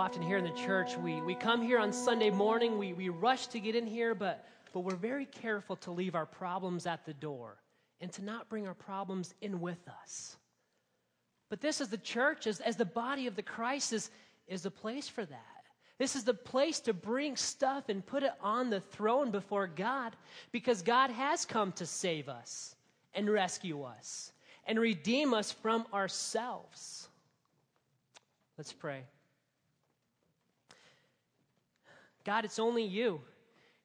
often here in the church, we, we come here on Sunday morning, we, we rush to get in here, but, but we're very careful to leave our problems at the door and to not bring our problems in with us. But this is the church, as, as the body of the Christ, is, is the place for that. This is the place to bring stuff and put it on the throne before God because God has come to save us and rescue us and redeem us from ourselves. Let's pray. God, it's only you.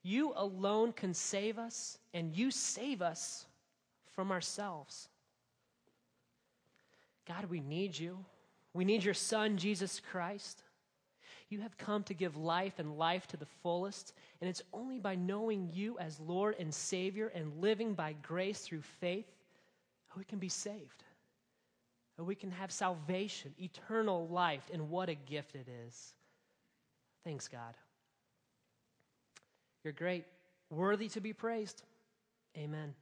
You alone can save us, and you save us from ourselves. God, we need you. We need your Son, Jesus Christ. You have come to give life and life to the fullest, and it's only by knowing you as Lord and Savior and living by grace through faith that we can be saved. That we can have salvation, eternal life, and what a gift it is. Thanks, God. You're great, worthy to be praised. Amen.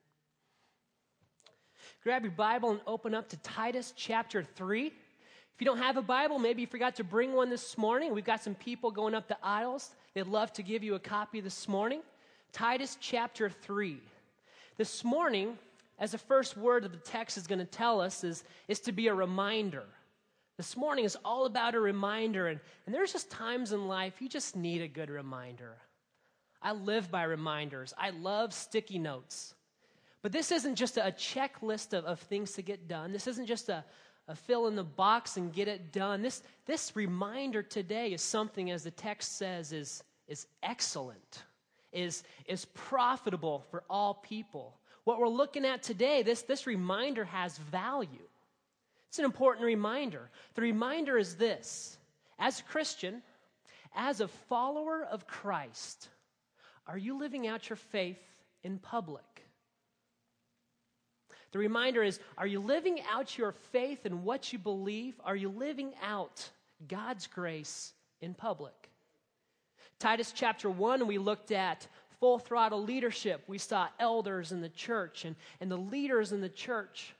Grab your Bible and open up to Titus chapter 3. If you don't have a Bible, maybe you forgot to bring one this morning. We've got some people going up the aisles. They'd love to give you a copy this morning. Titus chapter 3. This morning, as the first word of the text is going to tell us, is, is to be a reminder. This morning is all about a reminder, and, and there's just times in life you just need a good reminder. I live by reminders, I love sticky notes. But this isn't just a checklist of, of things to get done. This isn't just a, a fill in the box and get it done. This, this reminder today is something, as the text says, is, is excellent, is, is profitable for all people. What we're looking at today, this, this reminder has value. It's an important reminder. The reminder is this as a Christian, as a follower of Christ, are you living out your faith in public? The reminder is Are you living out your faith in what you believe? Are you living out God's grace in public? Titus chapter 1, we looked at full throttle leadership. We saw elders in the church and, and the leaders in the church.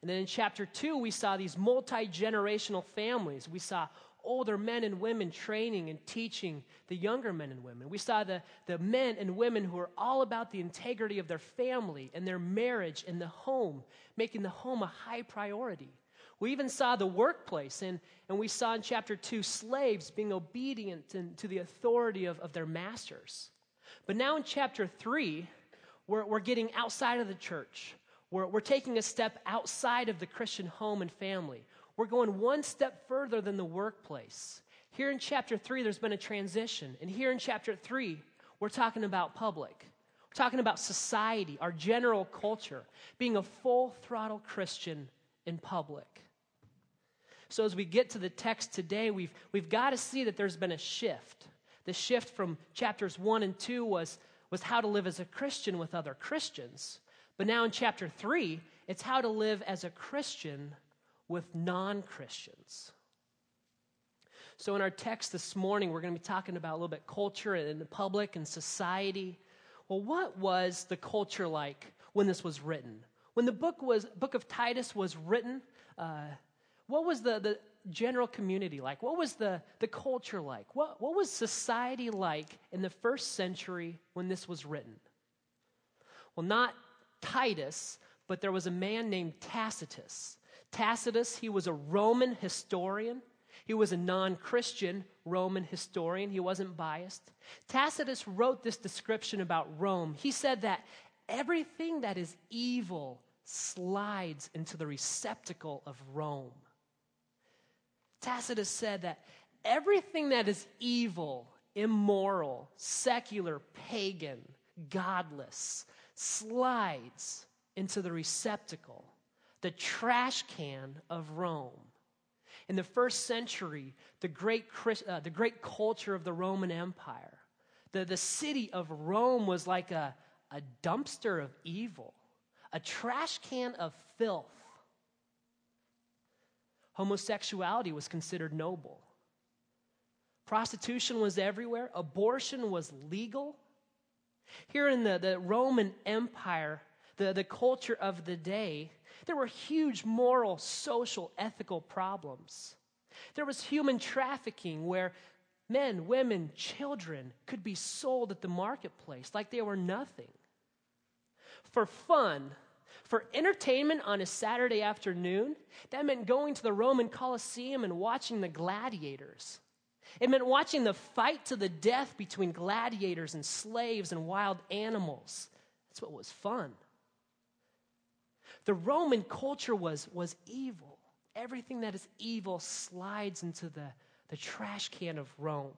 And then in chapter 2, we saw these multi generational families. We saw older men and women training and teaching the younger men and women. We saw the, the men and women who are all about the integrity of their family and their marriage and the home, making the home a high priority. We even saw the workplace, and, and we saw in chapter 2 slaves being obedient to the authority of, of their masters. But now in chapter 3, we're, we're getting outside of the church. We're, we're taking a step outside of the Christian home and family. We're going one step further than the workplace. Here in chapter 3, there's been a transition. And here in chapter 3, we're talking about public. We're talking about society, our general culture, being a full throttle Christian in public. So, as we get to the text today, we've, we've got to see that there's been a shift. The shift from chapters 1 and 2 was, was how to live as a Christian with other Christians. But now in chapter 3, it's how to live as a Christian with non Christians. So, in our text this morning, we're going to be talking about a little bit culture and the public and society. Well, what was the culture like when this was written? When the book was book of Titus was written, uh, what was the, the general community like? What was the, the culture like? What, what was society like in the first century when this was written? Well, not Titus, but there was a man named Tacitus. Tacitus, he was a Roman historian. He was a non Christian Roman historian. He wasn't biased. Tacitus wrote this description about Rome. He said that everything that is evil slides into the receptacle of Rome. Tacitus said that everything that is evil, immoral, secular, pagan, godless, slides into the receptacle the trash can of Rome. In the first century, the great, uh, the great culture of the Roman Empire, the, the city of Rome was like a, a dumpster of evil, a trash can of filth. Homosexuality was considered noble. Prostitution was everywhere. Abortion was legal. Here in the, the Roman Empire, the, the culture of the day, there were huge moral, social, ethical problems. There was human trafficking where Men, women, children could be sold at the marketplace like they were nothing. For fun, for entertainment on a Saturday afternoon, that meant going to the Roman Colosseum and watching the gladiators. It meant watching the fight to the death between gladiators and slaves and wild animals. That's what was fun. The Roman culture was, was evil. Everything that is evil slides into the, the trash can of Rome.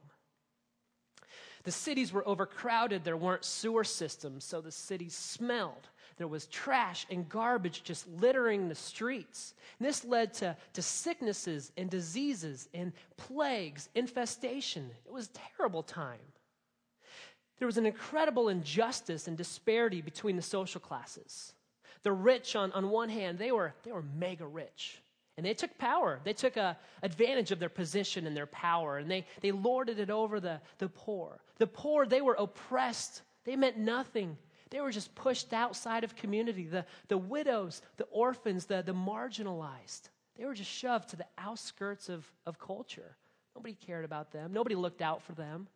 The cities were overcrowded. There weren't sewer systems, so the cities smelled. There was trash and garbage just littering the streets. And this led to, to sicknesses and diseases and plagues, infestation. It was a terrible time. There was an incredible injustice and disparity between the social classes. The rich, on, on one hand, they were, they were mega rich. And they took power. They took a, advantage of their position and their power, and they, they lorded it over the, the poor. The poor, they were oppressed. They meant nothing. They were just pushed outside of community. The, the widows, the orphans, the, the marginalized, they were just shoved to the outskirts of, of culture. Nobody cared about them. Nobody looked out for them.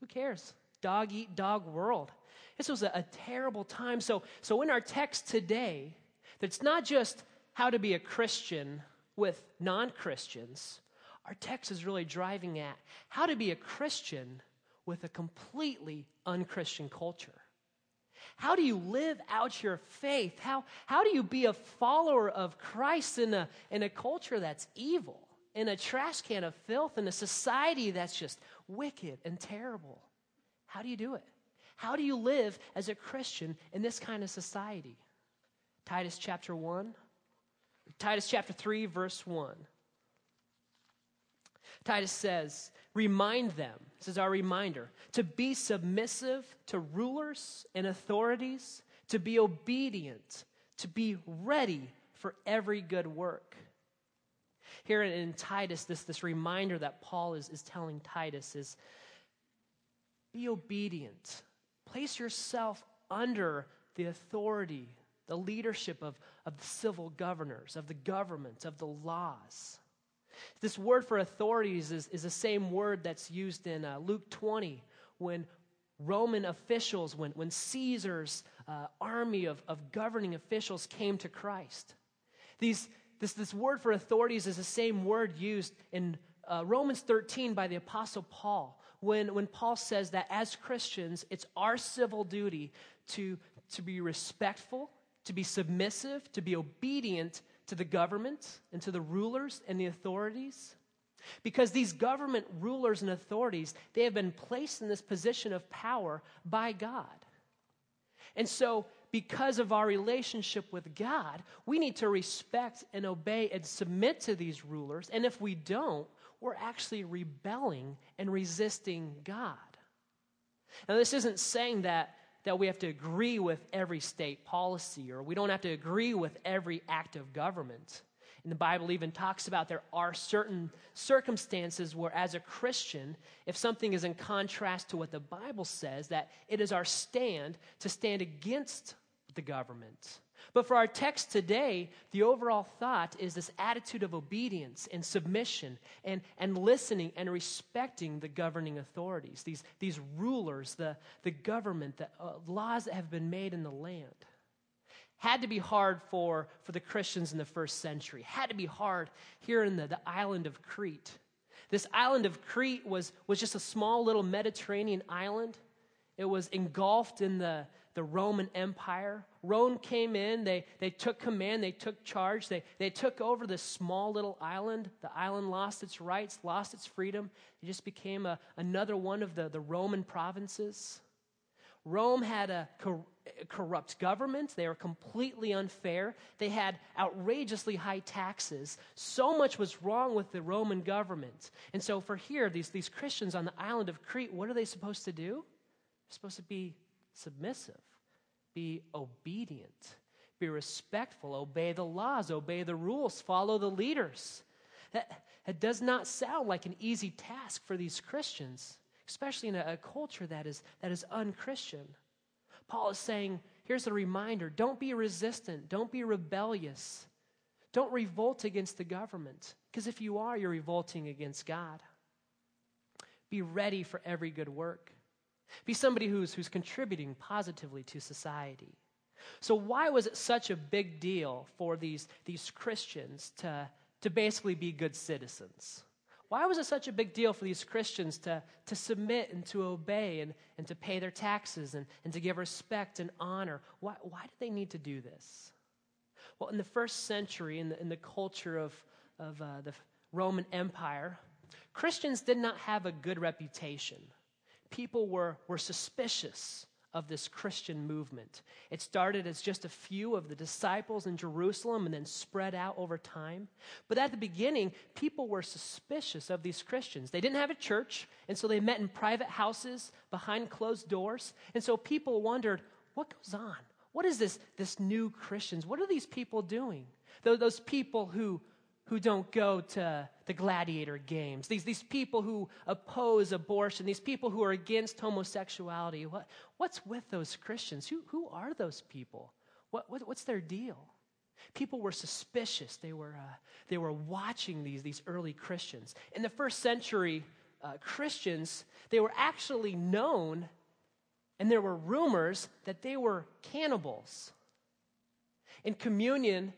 Who cares? Dog eat dog world. This was a, a terrible time. So, so in our text today, it's not just how to be a Christian with non Christians. Our text is really driving at how to be a Christian with a completely unchristian culture. How do you live out your faith? How, how do you be a follower of Christ in a, in a culture that's evil, in a trash can of filth, in a society that's just wicked and terrible? How do you do it? How do you live as a Christian in this kind of society? Titus chapter 1, Titus chapter 3, verse 1. Titus says, Remind them, this is our reminder, to be submissive to rulers and authorities, to be obedient, to be ready for every good work. Here in Titus, this, this reminder that Paul is, is telling Titus is be obedient. Place yourself under the authority, the leadership of, of the civil governors, of the government, of the laws. This word for authorities is, is the same word that's used in uh, Luke 20 when Roman officials, when, when Caesar's uh, army of, of governing officials came to Christ. These, this, this word for authorities is the same word used in uh, Romans 13 by the Apostle Paul when, when Paul says that as Christians, it's our civil duty to, to be respectful, to be submissive, to be obedient to the government and to the rulers and the authorities. Because these government rulers and authorities, they have been placed in this position of power by God. And so, because of our relationship with God, we need to respect and obey and submit to these rulers. And if we don't, we're actually rebelling and resisting God. Now, this isn't saying that that we have to agree with every state policy or we don't have to agree with every act of government. And the Bible even talks about there are certain circumstances where, as a Christian, if something is in contrast to what the Bible says, that it is our stand to stand against the government. But for our text today, the overall thought is this attitude of obedience and submission and, and listening and respecting the governing authorities, these, these rulers, the, the government, the uh, laws that have been made in the land. Had to be hard for, for the Christians in the first century, had to be hard here in the, the island of Crete. This island of Crete was, was just a small little Mediterranean island. It was engulfed in the, the Roman Empire. Rome came in, they, they took command, they took charge, they, they took over this small little island. The island lost its rights, lost its freedom. It just became a, another one of the, the Roman provinces. Rome had a cor- corrupt government. They were completely unfair. They had outrageously high taxes. So much was wrong with the Roman government. And so, for here, these, these Christians on the island of Crete, what are they supposed to do? They're supposed to be submissive, be obedient, be respectful, obey the laws, obey the rules, follow the leaders. That, that does not sound like an easy task for these Christians, especially in a, a culture that is, that is unchristian. Paul is saying, here's a reminder don't be resistant, don't be rebellious, don't revolt against the government, because if you are, you're revolting against God. Be ready for every good work. Be somebody who's, who's contributing positively to society. So, why was it such a big deal for these, these Christians to, to basically be good citizens? Why was it such a big deal for these Christians to, to submit and to obey and, and to pay their taxes and, and to give respect and honor? Why, why did they need to do this? Well, in the first century, in the, in the culture of, of uh, the Roman Empire, Christians did not have a good reputation. People were, were suspicious of this Christian movement. It started as just a few of the disciples in Jerusalem and then spread out over time. But at the beginning, people were suspicious of these Christians. They didn't have a church, and so they met in private houses behind closed doors. And so people wondered, what goes on? What is this, this new Christians? What are these people doing? Those people who who don't go to the gladiator games, these, these people who oppose abortion, these people who are against homosexuality. What, what's with those Christians? Who, who are those people? What, what, what's their deal? People were suspicious. They were, uh, they were watching these, these early Christians. In the first century, uh, Christians, they were actually known, and there were rumors that they were cannibals. In communion,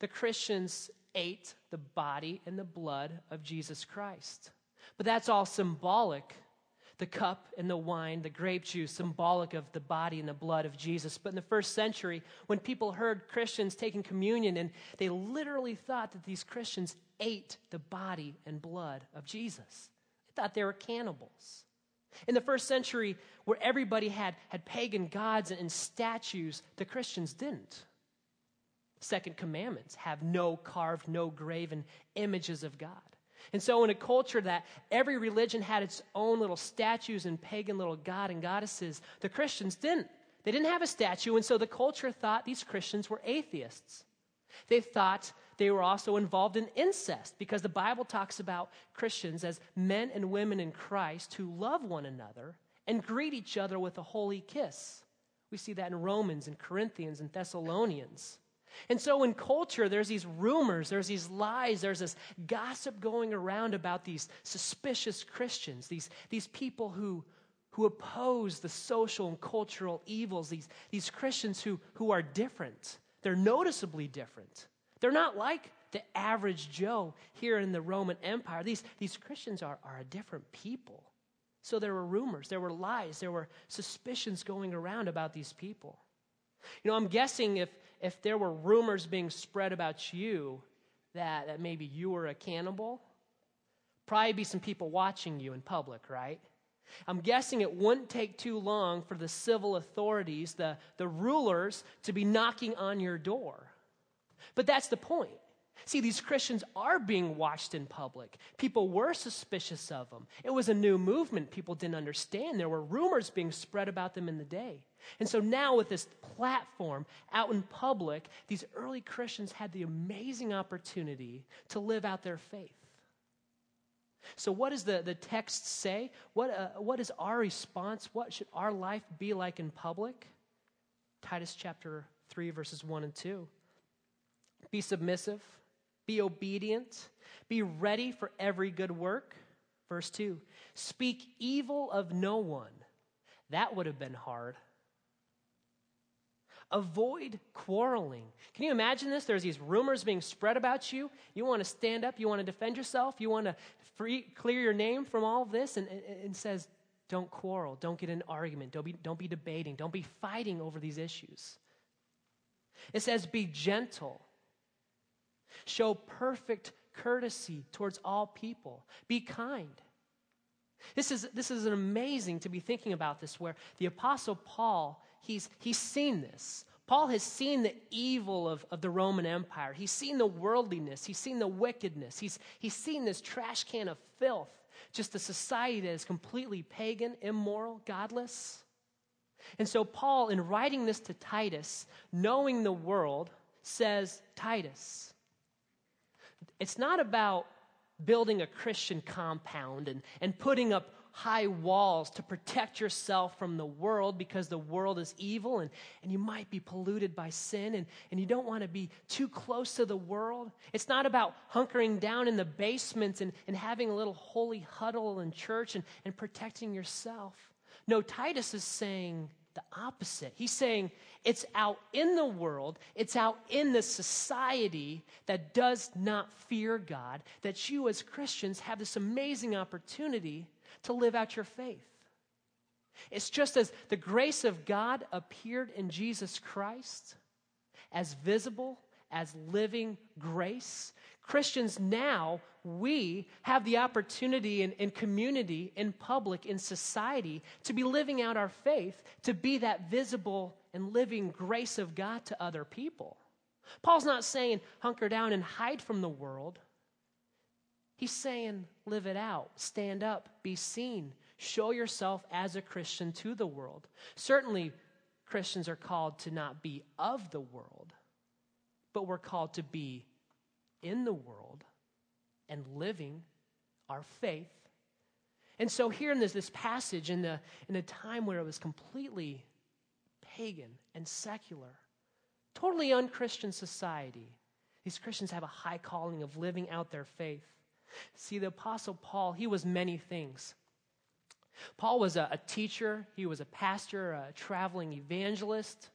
the Christians ate the body and the blood of Jesus Christ. But that's all symbolic. The cup and the wine, the grape juice, symbolic of the body and the blood of Jesus. But in the first century, when people heard Christians taking communion, and they literally thought that these Christians ate the body and blood of Jesus, they thought they were cannibals. In the first century, where everybody had, had pagan gods and, statues, the Christians didn't. Second commandments have no carved, no graven images of God. And so, in a culture that every religion had its own little statues and pagan little god and goddesses, the Christians didn't. They didn't have a statue, and so the culture thought these Christians were atheists. They thought they were also involved in incest because the Bible talks about Christians as men and women in Christ who love one another and greet each other with a holy kiss. We see that in Romans and Corinthians and Thessalonians. And so in culture, there's these rumors, there's these lies, there's this gossip going around about these suspicious Christians, these, these people who, who oppose the social and cultural evils, these, these Christians who, who are different. They're noticeably different. They're not like the average Joe here in the Roman Empire. These, these Christians are, are a different people. So there were rumors, there were lies, there were suspicions going around about these people. You know, I'm guessing if if there were rumors being spread about you that, that maybe you were a cannibal, probably be some people watching you in public, right? I'm guessing it wouldn't take too long for the civil authorities, the, the rulers, to be knocking on your door. But that's the point. See, these Christians are being watched in public. People were suspicious of them. It was a new movement people didn't understand. There were rumors being spread about them in the day. And so now, with this platform out in public, these early Christians had the amazing opportunity to live out their faith. So, what does the, the text say? What, uh, what is our response? What should our life be like in public? Titus chapter 3, verses 1 and 2. Be submissive, be obedient, be ready for every good work. Verse 2 Speak evil of no one. That would have been hard. Avoid quarreling. Can you imagine this? There's these rumors being spread about you. You want to stand up, you want to defend yourself, you want to free, clear your name from all of this, and it says, don't quarrel, don't get in an argument, don't be, don't be debating, don't be fighting over these issues. It says, be gentle, show perfect courtesy towards all people, be kind. This is, this is amazing to be thinking about this, where the Apostle Paul he's, he's seen this. Paul has seen the evil of, of the Roman Empire. He's seen the worldliness. He's seen the wickedness. He's, he's seen this trash can of filth, just a society that is completely pagan, immoral, godless. And so, Paul, in writing this to Titus, knowing the world, says, Titus, it's not about building a Christian compound and, and putting up high walls to protect yourself from the world because the world is evil and, and you might be polluted by sin and, and you don't want to be too close to the world. It's not about hunkering down in the basement and, and having a little holy huddle in church and, and protecting yourself. No, Titus is saying the opposite. He's saying it's out in the world, it's out in the society that does not fear God, that you as Christians have this amazing opportunity to live out your faith. It's just as the grace of God appeared in Jesus Christ as visible, as living grace. Christians now, we have the opportunity in, in community, in public, in society to be living out our faith, to be that visible and living grace of God to other people. Paul's not saying hunker down and hide from the world. He's saying, live it out, stand up, be seen, show yourself as a Christian to the world. Certainly, Christians are called to not be of the world, but we're called to be in the world and living our faith. And so, here in this, this passage, in, the, in a time where it was completely pagan and secular, totally unchristian society, these Christians have a high calling of living out their faith. See, the Apostle Paul, he was many things. Paul was a, a, teacher, he was a pastor, a traveling evangelist.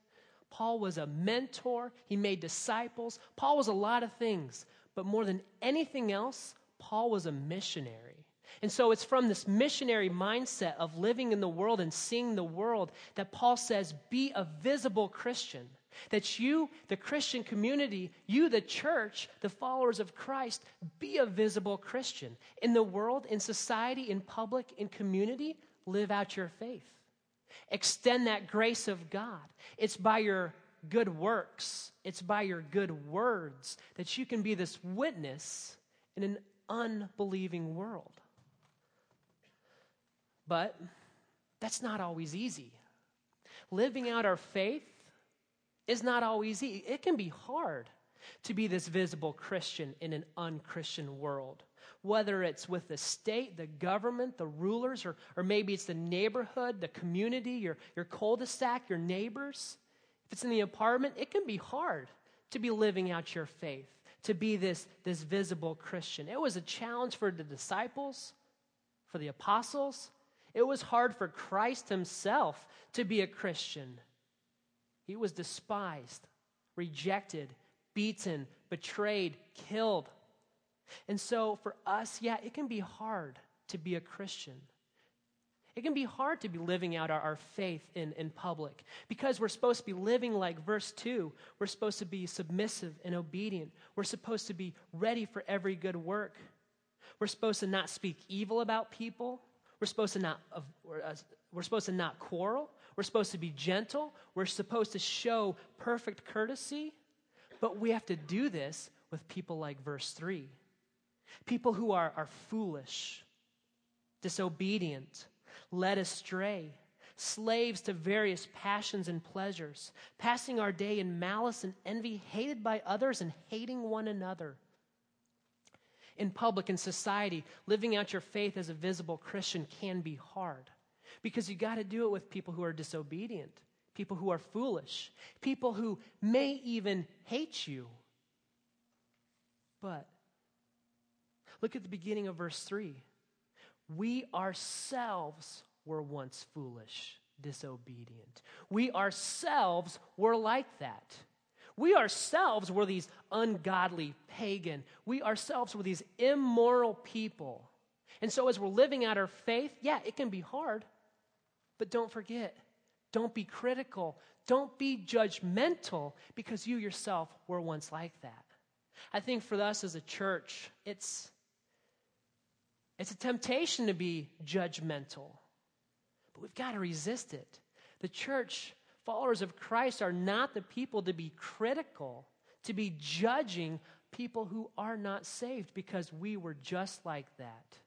Paul was a mentor, he made disciples. Paul was a lot of things, but more than anything else, Paul was a missionary. And so it's from this missionary mindset of living in the world and seeing the world that Paul says, be a visible Christian. That you, the Christian community, you, the church, the followers of Christ, be a visible Christian. In the world, in society, in public, in community, live out your faith. Extend that grace of God. It's by your good works, it's by your good words that you can be this witness in an unbelieving world. But that's not always easy. Living out our faith is not always easy. It can be hard to be this visible Christian in an unchristian world. Whether it's with the state, the government, the rulers, or, or maybe it's the neighborhood, the community, your, your cul de sac, your neighbors. It's in the apartment, it can be hard to be living out your faith, to be this, this visible Christian. It was a challenge for the disciples, for the apostles. It was hard for Christ himself to be a Christian. He was despised, rejected, beaten, betrayed, killed. And so for us, yeah, it can be hard to be a Christian. It can be hard to be living out our, our faith in, in public because we're supposed to be living like verse 2. We're supposed to be submissive and obedient. We're supposed to be ready for every good work. We're supposed to not speak evil about people. We're supposed to not, uh, we're supposed to not quarrel. We're supposed to be gentle. We're supposed to show perfect courtesy. But we have to do this with people like verse 3 people who are, are foolish, disobedient, led astray, slaves to various passions and pleasures, passing our day in malice and envy, hated by others and hating one another. In public and society, living out your faith as a visible Christian can be hard. Because you got to do it with people who are disobedient, people who are foolish, people who may even hate you. But look at the beginning of verse 3. We ourselves were once foolish, disobedient. We ourselves were like that. We ourselves were these ungodly pagan. We ourselves were these immoral people. And so, as we're living out our faith, yeah, it can be hard. But don't forget, don't be critical, don't be judgmental because you yourself were once like that. I think for us as a church, it's, it's a temptation to be judgmental, but we've got to resist it. The church, followers of Christ, are not the people to be critical, to be judging people who are not saved because we were just like that.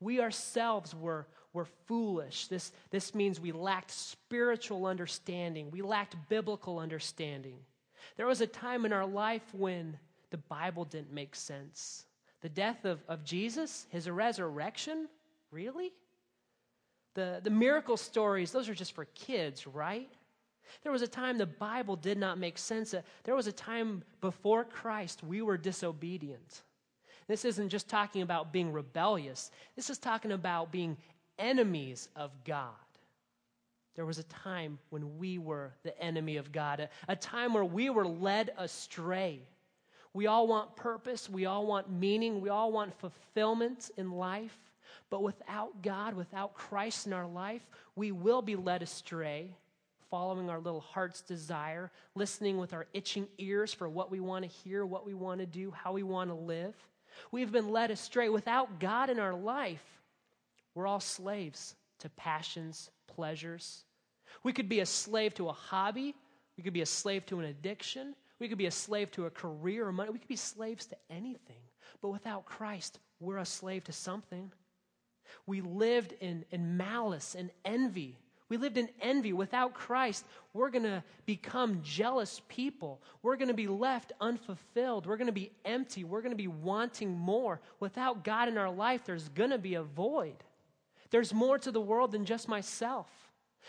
We ourselves were, were foolish. This, this means we lacked spiritual understanding, we lacked biblical understanding. There was a time in our life when the Bible didn't make sense. The death of, of Jesus, his resurrection, really? The, the miracle stories, those are just for kids, right? There was a time the Bible did not make sense. Uh, there was a time before Christ we were disobedient. This isn't just talking about being rebellious, this is talking about being enemies of God. There was a time when we were the enemy of God, a, a time where we were led astray. We all want purpose, we all want meaning, we all want fulfillment in life. But without God, without Christ in our life, we will be led astray, following our little heart's desire, listening with our itching ears for what we want to hear, what we want to do, how we want to live. We've been led astray. Without God in our life, we're all slaves to passions, pleasures. We could be a slave to a hobby. We could be a slave to an addiction. We could be a slave to a career or money. We could be slaves to anything. But without Christ, we're a slave to something. We lived in, in malice and envy. We lived in envy. Without Christ, we're going to become jealous people. We're going to be left unfulfilled. We're going to be empty. We're going to be wanting more. Without God in our life, there's going to be a void. There's more to the world than just myself.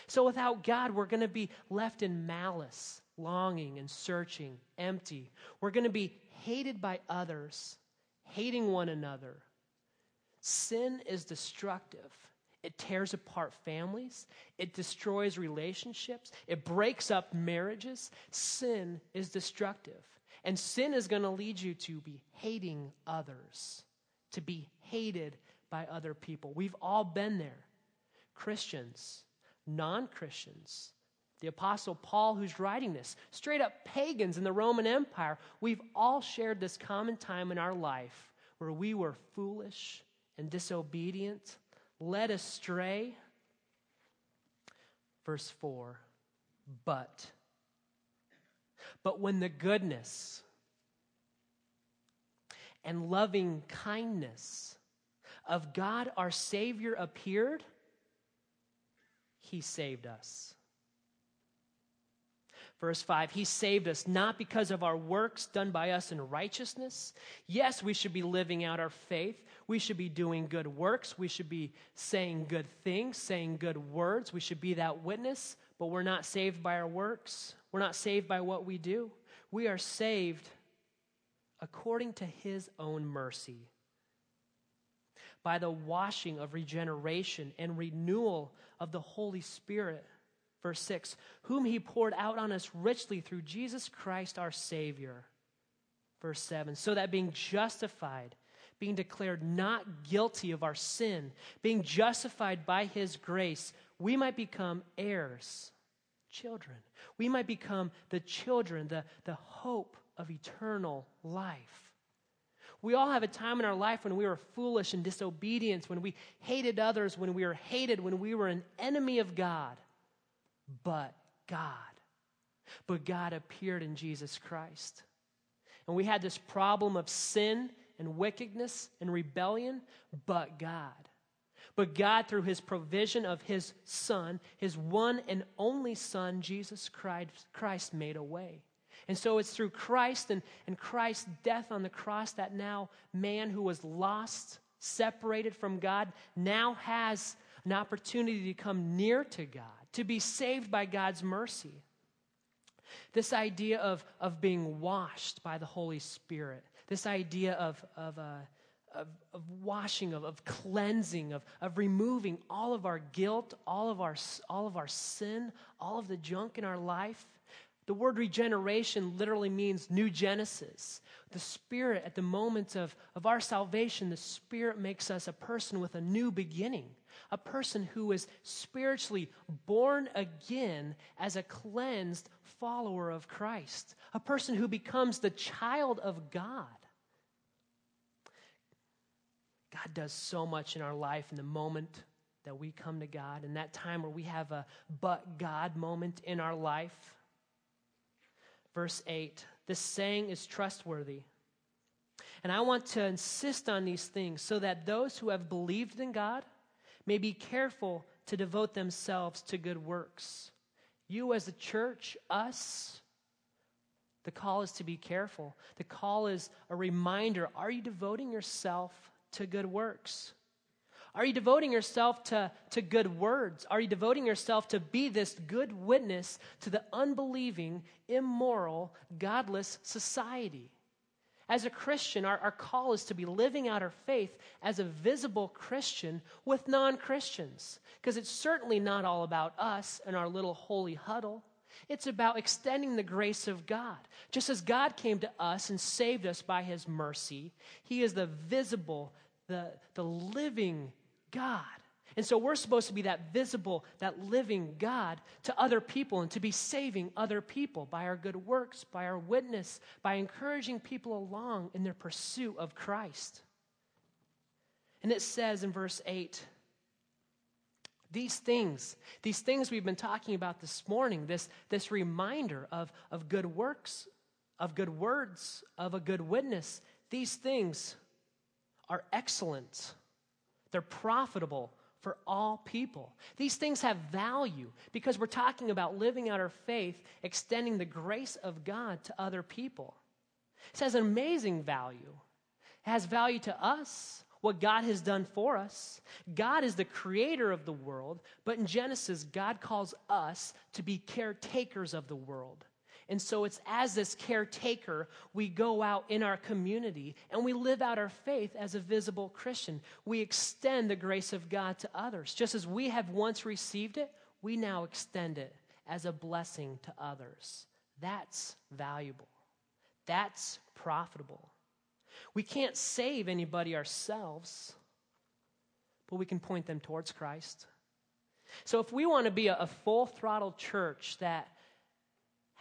So without God, we're going to be left in malice, longing and searching, empty. We're going to be hated by others, hating one another. Sin is destructive. It tears apart families. It destroys relationships. It breaks up marriages. Sin is destructive. And sin is going to lead you to be hating others, to be hated by other people. We've all been there. Christians, non Christians, the Apostle Paul, who's writing this, straight up pagans in the Roman Empire, we've all shared this common time in our life where we were foolish and disobedient, led astray. Verse 4 But, but when the goodness and loving kindness of God our Savior appeared, He saved us. Verse 5 He saved us not because of our works done by us in righteousness. Yes, we should be living out our faith. We should be doing good works. We should be saying good things, saying good words. We should be that witness, but we're not saved by our works. We're not saved by what we do. We are saved according to His own mercy by the washing of regeneration and renewal of the Holy Spirit. Verse 6 Whom he poured out on us richly through Jesus Christ our Savior. Verse 7 So that being justified, being declared not guilty of our sin, being justified by his grace, we might become heirs, children. We might become the children, the, the hope of eternal life. We all have a time in our life when we were foolish and disobedient, when we hated others, when we were hated, when we were an enemy of God. But God. But God appeared in Jesus Christ. And we had this problem of sin and wickedness and rebellion, but God. But God, through his provision of his Son, his one and only Son, Jesus Christ, made a way. And so it's through Christ and, and Christ's death on the cross that now man who was lost, separated from God, now has an opportunity to come near to God, to be saved by God's mercy. This idea of, of being washed by the Holy Spirit, this idea of, of, uh, of, of, washing, of, of cleansing, of, of removing all of our guilt, all of our, all of our sin, all of the junk in our life, the word regeneration literally means new Genesis. The Spirit, at the moment of, of our salvation, the Spirit makes us a person with a new beginning, a person who is spiritually born again as a cleansed follower of Christ, a person who becomes the child of God. God does so much in our life in the moment that we come to God, in that time where we have a but God moment in our life. Verse 8 this saying is trustworthy. And I want to insist on these things so that those who have believed in God may be careful to devote themselves to good works. You, as a church, us, the call is to be careful. The call is a reminder are you devoting yourself to good works? Are you devoting yourself to, to good words? Are you devoting yourself to be this good witness to the unbelieving, immoral, godless society? As a Christian, our, our call is to be living out our faith as a visible Christian with non Christians. Because it's certainly not all about us and our little holy huddle. It's about extending the grace of God. Just as God came to us and saved us by his mercy, he is the visible, the, the living God. And so we're supposed to be that visible, that living God to other people and to be saving other people by our good works, by our witness, by encouraging people along in their pursuit of Christ. And it says in verse 8, these things, these things we've been talking about this morning, this, this reminder of, of good works, of good words, of a good witness, these things are excellent. They're profitable for all people. These things have value because we're talking about living out our faith, extending the grace of God to other people. It has an amazing value. It has value to us, what God has done for us. God is the creator of the world, but in Genesis, God calls us to be caretakers of the world. And so it's as this caretaker, we go out in our community and we live out our faith as a visible Christian. We extend the grace of God to others. Just as we have once received it, we now extend it as a blessing to others. That's valuable. That's profitable. We can't save anybody ourselves, but we can point them towards Christ. So if we want to be a, a full throttle church that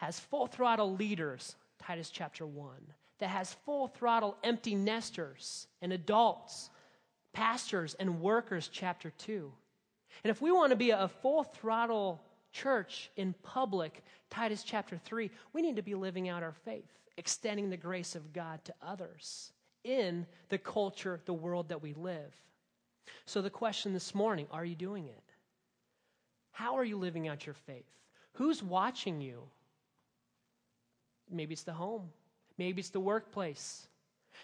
has full throttle leaders, Titus chapter 1, that has full throttle empty nesters and adults, pastors and workers, chapter 2. And if we want to be a full throttle church in public, Titus chapter 3, we need to be living out our faith, extending the grace of God to others in the culture, the world that we live. So, the question this morning are you doing it? How are you living out your faith? Who's watching you? Maybe it's the home. Maybe it's the workplace.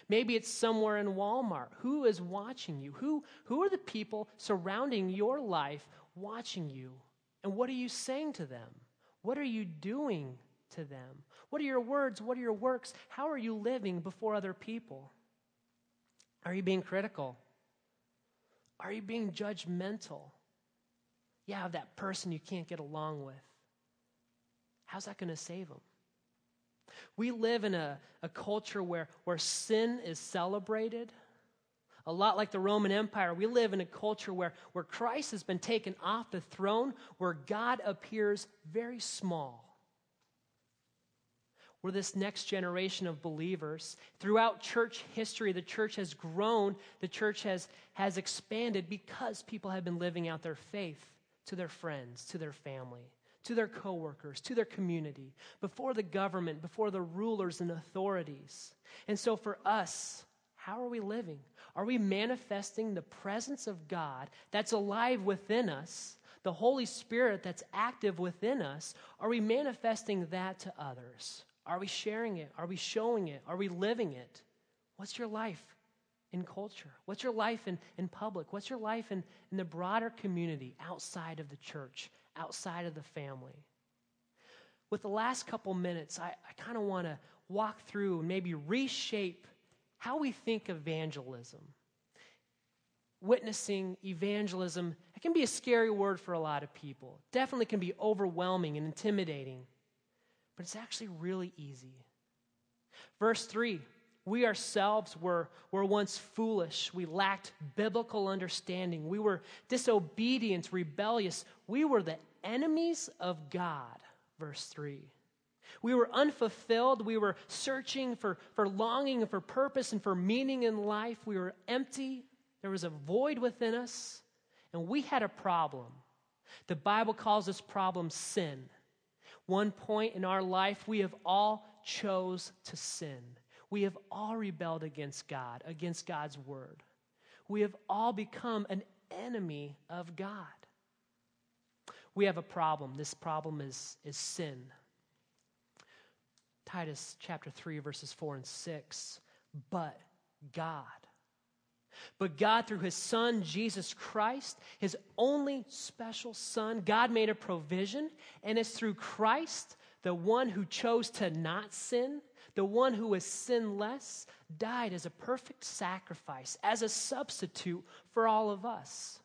Maybe it's somewhere in Walmart. Who is watching you? Who, who are the people surrounding your life watching you? And what are you saying to them? What are you doing to them? What are your words? What are your works? How are you living before other people? Are you being critical? Are you being judgmental? Yeah, of that person you can't get along with. How's that going to save them? We live in a, a culture where, where sin is celebrated. A lot like the Roman Empire, we live in a culture where, where Christ has been taken off the throne, where God appears very small. We're this next generation of believers. Throughout church history, the church has grown, the church has, has expanded because people have been living out their faith to their friends, to their family to their coworkers, to their community, before the government, before the rulers and authorities. And so for us, how are we living? Are we manifesting the presence of God that's alive within us, the Holy Spirit that's active within us? Are we manifesting that to others? Are we sharing it? Are we showing it? Are we living it? What's your life in culture? What's your life in, in public? What's your life in, in the broader community outside of the church? Outside of the family. With the last couple minutes, I, I kind of want to walk through and maybe reshape how we think evangelism. Witnessing, evangelism, it can be a scary word for a lot of people. Definitely can be overwhelming and intimidating, but it's actually really easy. Verse 3 we ourselves were, were once foolish. We lacked biblical understanding. We were disobedient, rebellious. We were the enemies of God, verse 3. We were unfulfilled. We were searching for, for longing and for purpose and for meaning in life. We were empty. There was a void within us, and we had a problem. The Bible calls this problem sin. One point in our life, we have all chose to sin. We have all rebelled against God, against God's word. We have all become an enemy of God we have a problem. This problem is, is sin. Titus chapter 3, verses 4 and 6. But God. But God, through his Son, Jesus Christ, his only special Son, God made a provision, and it's through Christ, the one who chose to not sin, the one who was sinless, died as a perfect sacrifice, as a substitute for all of us.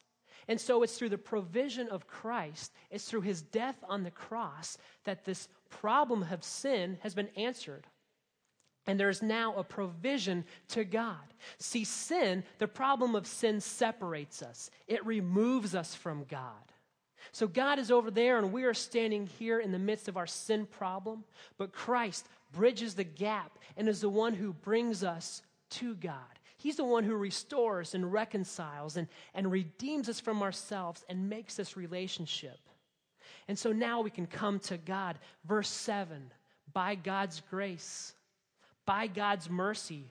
And so it's through the provision of Christ, it's through his death on the cross that this problem of sin has been answered. And there is now a provision to God. See, sin, the problem of sin separates us, it removes us from God. So God is over there, and we are standing here in the midst of our sin problem, but Christ bridges the gap and is the one who brings us to God. He's the one who restores and reconciles and, and redeems us from ourselves and makes this relationship. And so now we can come to God. Verse 7 by God's grace, by God's mercy.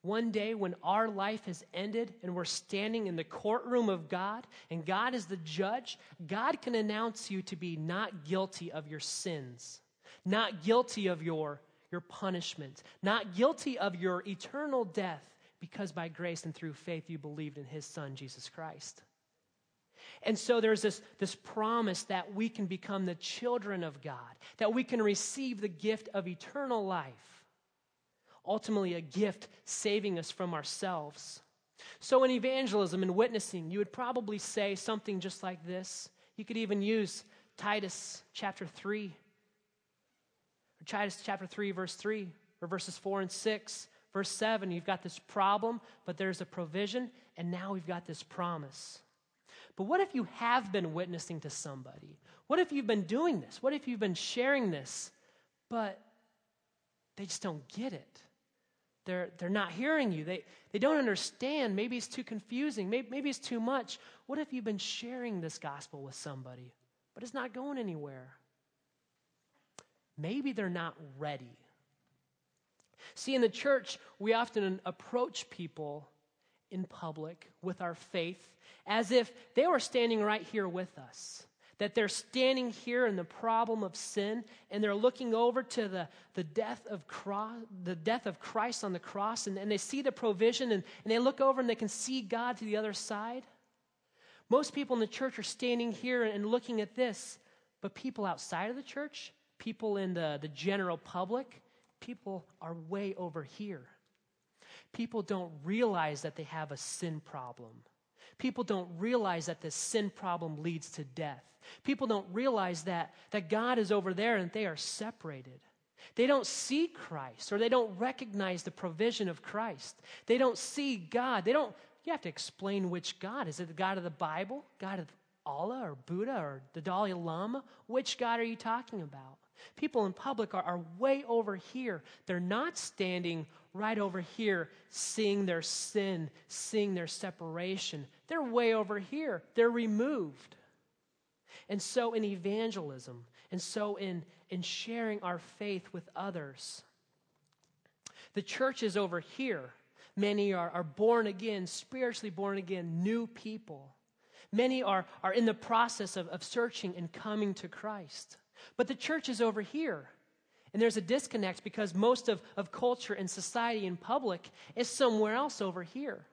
One day, when our life has ended and we're standing in the courtroom of God and God is the judge, God can announce you to be not guilty of your sins, not guilty of your your punishment, not guilty of your eternal death, because by grace and through faith you believed in his son, Jesus Christ. And so there's this, this promise that we can become the children of God, that we can receive the gift of eternal life, ultimately, a gift saving us from ourselves. So, in evangelism and witnessing, you would probably say something just like this. You could even use Titus chapter 3 Titus chapter 3, verse 3, or verses 4 and 6. Verse 7, you've got this problem, but there's a provision, and now we've got this promise. But what if you have been witnessing to somebody? What if you've been doing this? What if you've been sharing this, but they just don't get it? They're, they're not hearing you. They, they don't understand. Maybe it's too confusing. Maybe, maybe it's too much. What if you've been sharing this gospel with somebody, but it's not going anywhere? Maybe they're not ready. See, in the church, we often approach people in public with our faith as if they were standing right here with us. That they're standing here in the problem of sin and they're looking over to the, the, death, of cross, the death of Christ on the cross and, and they see the provision and, and they look over and they can see God to the other side. Most people in the church are standing here and looking at this, but people outside of the church, people in the, the general public, people are way over here. People don't realize that they have a sin problem. People don't realize that this sin problem leads to death. People don't realize that, that God is over there and they are separated. They don't see Christ or they don't recognize the provision of Christ. They don't see God. They don't, you have to explain which God. Is it the God of the Bible? God of Allah or Buddha or the Dalai Lama? Which God are you talking about? People in public are, are way over here. They're not standing right over here, seeing their sin, seeing their separation. They're way over here. They're removed. And so in evangelism, and so in, in sharing our faith with others, the church is over here. Many are, are born again, spiritually born again, new people. Many are, are in the process of, of searching and coming to Christ. But the church is over here. And there's a disconnect because most of, of culture and society and public is somewhere else over here.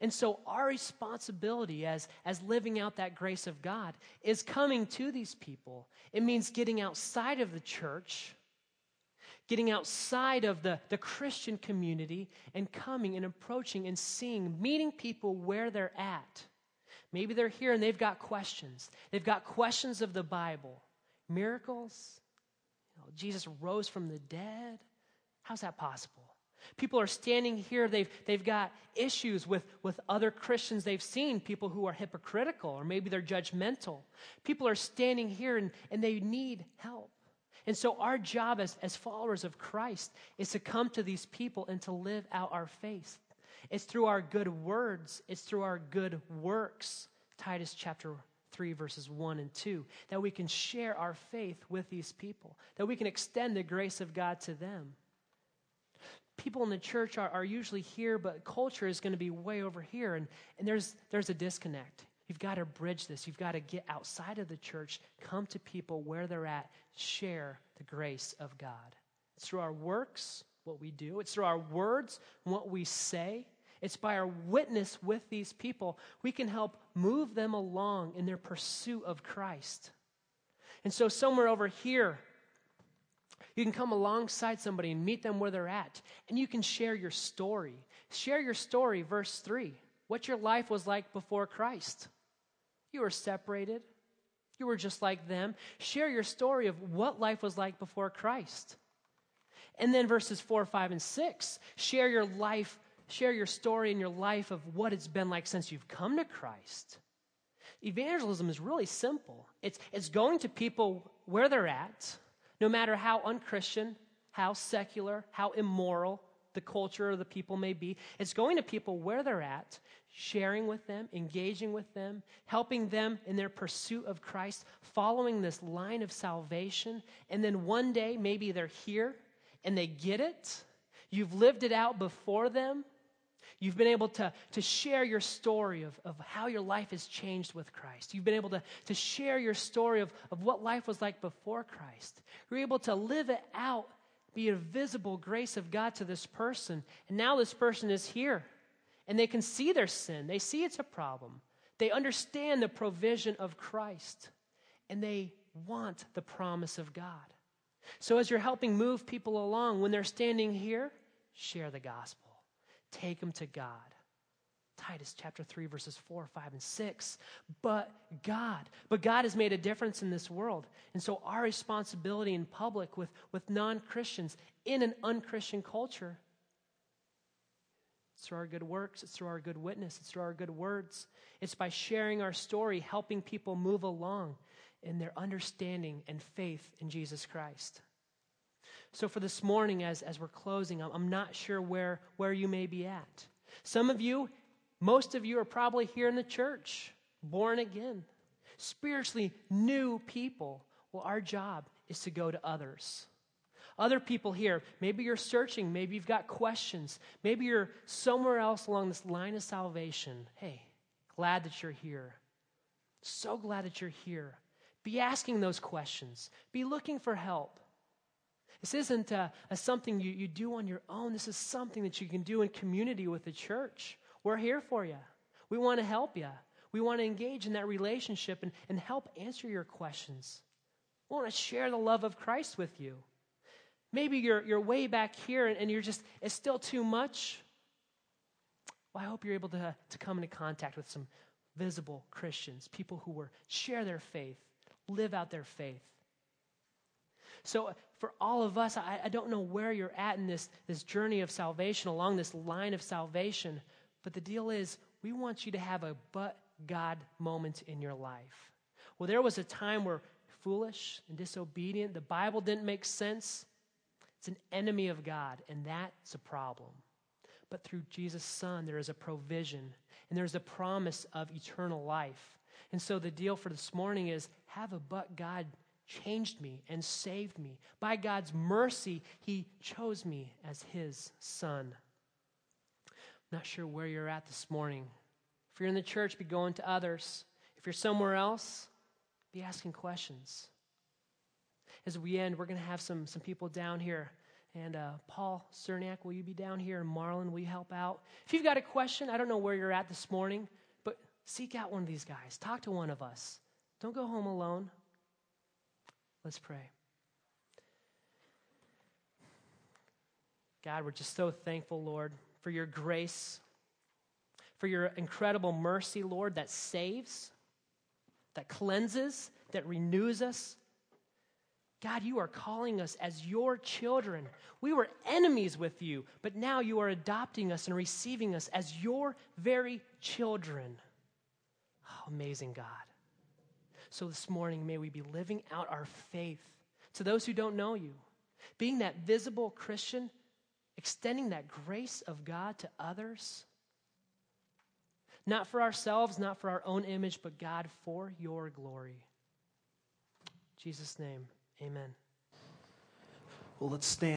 And so, our responsibility as, as living out that grace of God is coming to these people. It means getting outside of the church, getting outside of the, the Christian community, and coming and approaching and seeing, meeting people where they're at. Maybe they're here and they've got questions. They've got questions of the Bible miracles. You know, Jesus rose from the dead. How's that possible? People are standing here, they've, they've got issues with, with other Christians they've seen, people who are hypocritical or maybe they're judgmental. People are standing here and, and they need help. And so, our job as, as followers of Christ is to come to these people and to live out our faith. It's through our good words, it's through our good works. Titus chapter 3, verses 1 and 2, that we can share our faith with these people, that we can extend the grace of God to them. People in the church are, are usually here, but culture is going to be way over here, and, and there's, there's a disconnect. You've got to bridge this. You've got to get outside of the church, come to people where they're at, share the grace of God. It's through our works, what we do, it's through our words, what we say, It's by our witness with these people, we can help move them along in their pursuit of Christ. And so, somewhere over here, you can come alongside somebody and meet them where they're at, and you can share your story. Share your story, verse 3, what your life was like before Christ. You were separated, you were just like them. Share your story of what life was like before Christ. And then verses 4, 5, and 6, share your life, share your story in your life of what it's been like since you've come to Christ. Evangelism is really simple. It's, it's going to people where they're at, no matter how unchristian, how secular, how immoral the culture or the people may be. It's going to people where they're at, sharing with them, engaging with them, helping them in their pursuit of Christ, following this line of salvation. And then one day, maybe they're here and they get it. You've lived it out before them. You've been able to, to share your story of, of how your life has changed with Christ. You've been able to, to share your story of, of what life was like before Christ. You're able to live it out, be a visible grace of God to this person. And now this person is here and they can see their sin. They see it's a problem. They understand the provision of Christ and they want the promise of God. So, as you're helping move people along, when they're standing here, share the gospel. Take them to God. Titus chapter 3, verses 4, 5, and 6. But God, but God has made a difference in this world. And so, our responsibility in public with, with non Christians in an unchristian culture it's through our good works, it's through our good witness, it's through our good words. It's by sharing our story, helping people move along in their understanding and faith in Jesus Christ. So, for this morning, as, as we're closing, I'm, not sure where, where you may be at. Some of you, most of you, are probably here in the church, born again, spiritually new people. Well, our job is to go to others. Other people here, maybe you're searching, maybe you've got questions, maybe you're somewhere else along this line of salvation. Hey, glad that you're here. So glad that you're here. Be asking those questions, be looking for help. This isn't a, a something you, you do on your own. This is something that you can do in community with the church. We're here for you. We want to help you. We want to engage in that relationship and, and help answer your questions. We want to share the love of Christ with you. Maybe you're, you're way back here and, and you're just, it's still too much. Well, I hope you're able to, to come into contact with some visible Christians, people who were share their faith, live out their faith. So, uh, for all of us, I, I don't know where you're at in this, this journey of salvation, along this line of salvation, but the deal is, we want you to have a but God moment in your life. Well, there was a time where foolish and disobedient, the Bible didn't make sense. It's an enemy of God, and that's a problem. But through Jesus' Son, there is a provision, and there's a promise of eternal life. And so the deal for this morning is have a but God changed me and saved me. By God's mercy, He chose me as His Son. I'm not sure where you're at this morning. If you're in the church, be going to others. If you're somewhere else, be asking questions as we end, we're going to have some, some people down here. And uh, Paul Cerniak, will you be down here? And Marlon, will you help out? If you've got a question, I don't know where you're at this morning, but seek out one of these guys. Talk to one of us. Don't go home alone. Let's pray. God, we're just so thankful, Lord, for your grace, for your incredible mercy, Lord, that saves, that cleanses, that renews us, God, you are calling us as your children. We were enemies with you, but now you are adopting us and receiving us as your very children. Oh, amazing God. So this morning, may we be living out our faith to those who don't know you, being that visible Christian, extending that grace of God to others. Not for ourselves, not for our own image, but God, for your glory. In Jesus' name. Amen. Well, let's stand.